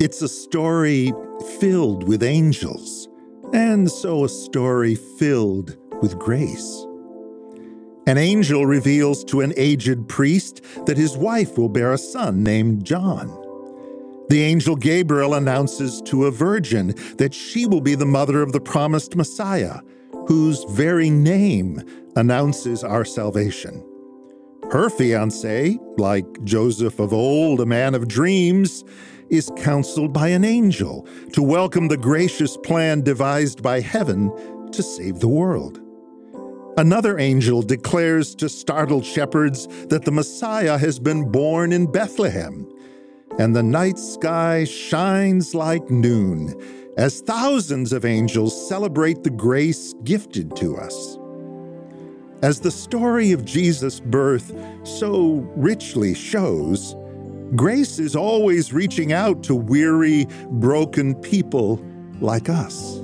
It's a story filled with angels, and so a story filled with grace. An angel reveals to an aged priest that his wife will bear a son named John. The angel Gabriel announces to a virgin that she will be the mother of the promised Messiah, whose very name announces our salvation. Her fiance, like Joseph of old, a man of dreams, is counseled by an angel to welcome the gracious plan devised by heaven to save the world. Another angel declares to startled shepherds that the Messiah has been born in Bethlehem, and the night sky shines like noon as thousands of angels celebrate the grace gifted to us. As the story of Jesus' birth so richly shows, grace is always reaching out to weary, broken people like us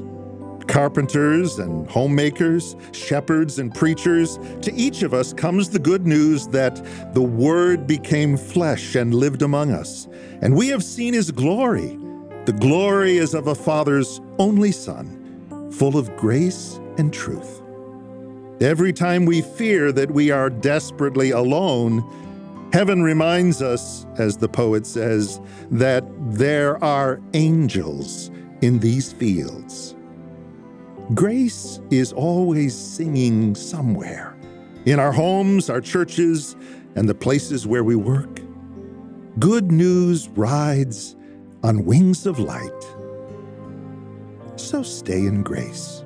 carpenters and homemakers, shepherds and preachers, to each of us comes the good news that the Word became flesh and lived among us, and we have seen His glory. The glory is of a Father's only Son, full of grace and truth. Every time we fear that we are desperately alone, heaven reminds us, as the poet says, that there are angels in these fields. Grace is always singing somewhere in our homes, our churches, and the places where we work. Good news rides on wings of light. So stay in grace.